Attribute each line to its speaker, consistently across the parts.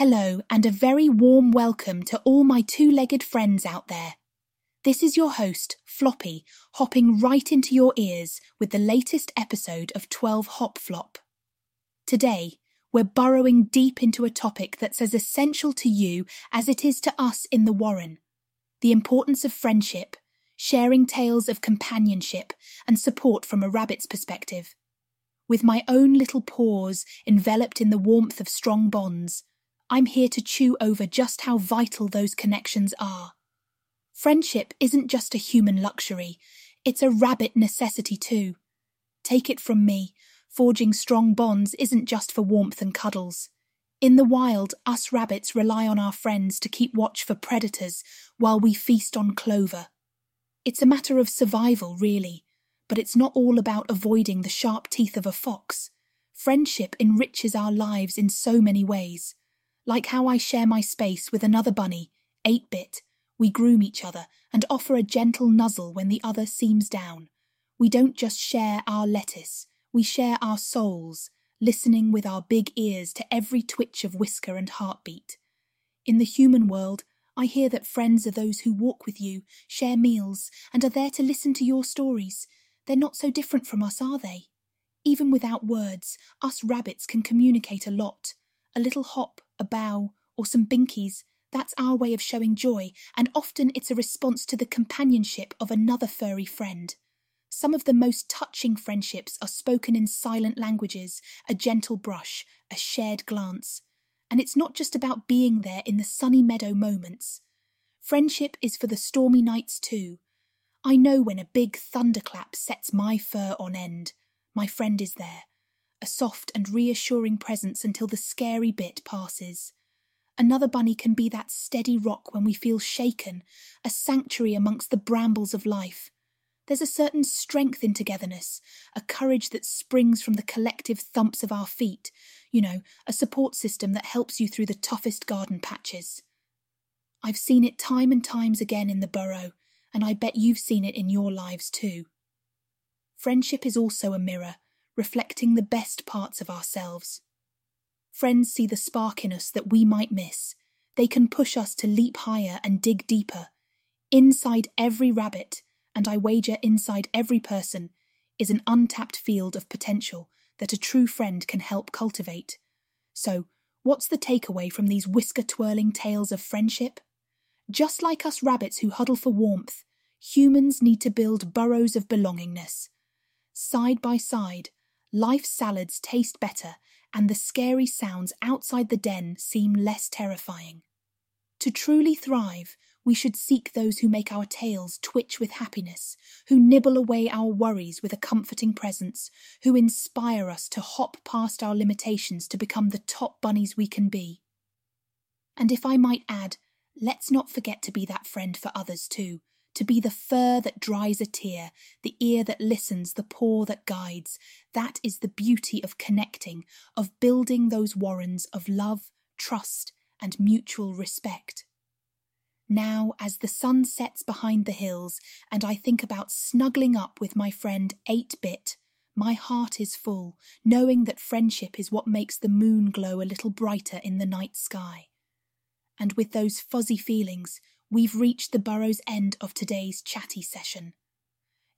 Speaker 1: Hello, and a very warm welcome to all my two legged friends out there. This is your host, Floppy, hopping right into your ears with the latest episode of 12 Hop Flop. Today, we're burrowing deep into a topic that's as essential to you as it is to us in the Warren the importance of friendship, sharing tales of companionship and support from a rabbit's perspective. With my own little paws enveloped in the warmth of strong bonds, I'm here to chew over just how vital those connections are. Friendship isn't just a human luxury, it's a rabbit necessity too. Take it from me, forging strong bonds isn't just for warmth and cuddles. In the wild, us rabbits rely on our friends to keep watch for predators while we feast on clover. It's a matter of survival, really, but it's not all about avoiding the sharp teeth of a fox. Friendship enriches our lives in so many ways. Like how I share my space with another bunny, 8 bit, we groom each other and offer a gentle nuzzle when the other seems down. We don't just share our lettuce, we share our souls listening with our big ears to every twitch of whisker and heartbeat. In the human world, I hear that friends are those who walk with you, share meals, and are there to listen to your stories. They're not so different from us, are they? Even without words, us rabbits can communicate a lot. A little hop, a bow, or some binkies, that's our way of showing joy, and often it's a response to the companionship of another furry friend. Some of the most touching friendships are spoken in silent languages, a gentle brush, a shared glance. And it's not just about being there in the sunny meadow moments. Friendship is for the stormy nights too. I know when a big thunderclap sets my fur on end, my friend is there, a soft and reassuring presence until the scary bit passes. Another bunny can be that steady rock when we feel shaken, a sanctuary amongst the brambles of life. There's a certain strength in togetherness, a courage that springs from the collective thumps of our feet, you know, a support system that helps you through the toughest garden patches. I've seen it time and times again in the burrow, and I bet you've seen it in your lives too. Friendship is also a mirror, reflecting the best parts of ourselves. Friends see the spark in us that we might miss. They can push us to leap higher and dig deeper. Inside every rabbit, and I wager inside every person, is an untapped field of potential that a true friend can help cultivate. So, what's the takeaway from these whisker twirling tales of friendship? Just like us rabbits who huddle for warmth, humans need to build burrows of belongingness. Side by side, life salads taste better, and the scary sounds outside the den seem less terrifying. To truly thrive, we should seek those who make our tails twitch with happiness, who nibble away our worries with a comforting presence, who inspire us to hop past our limitations to become the top bunnies we can be. And if I might add, let's not forget to be that friend for others too, to be the fur that dries a tear, the ear that listens, the paw that guides. That is the beauty of connecting, of building those warrens of love, trust, and mutual respect. Now, as the sun sets behind the hills and I think about snuggling up with my friend 8 Bit, my heart is full, knowing that friendship is what makes the moon glow a little brighter in the night sky. And with those fuzzy feelings, we've reached the burrow's end of today's chatty session.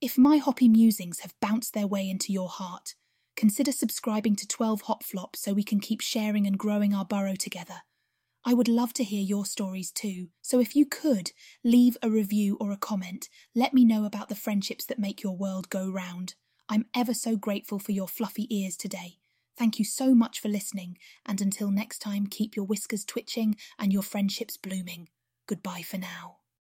Speaker 1: If my hoppy musings have bounced their way into your heart, consider subscribing to 12 Hop Flop so we can keep sharing and growing our burrow together. I would love to hear your stories too, so if you could, leave a review or a comment, let me know about the friendships that make your world go round. I'm ever so grateful for your fluffy ears today. Thank you so much for listening, and until next time, keep your whiskers twitching and your friendships blooming. Goodbye for now.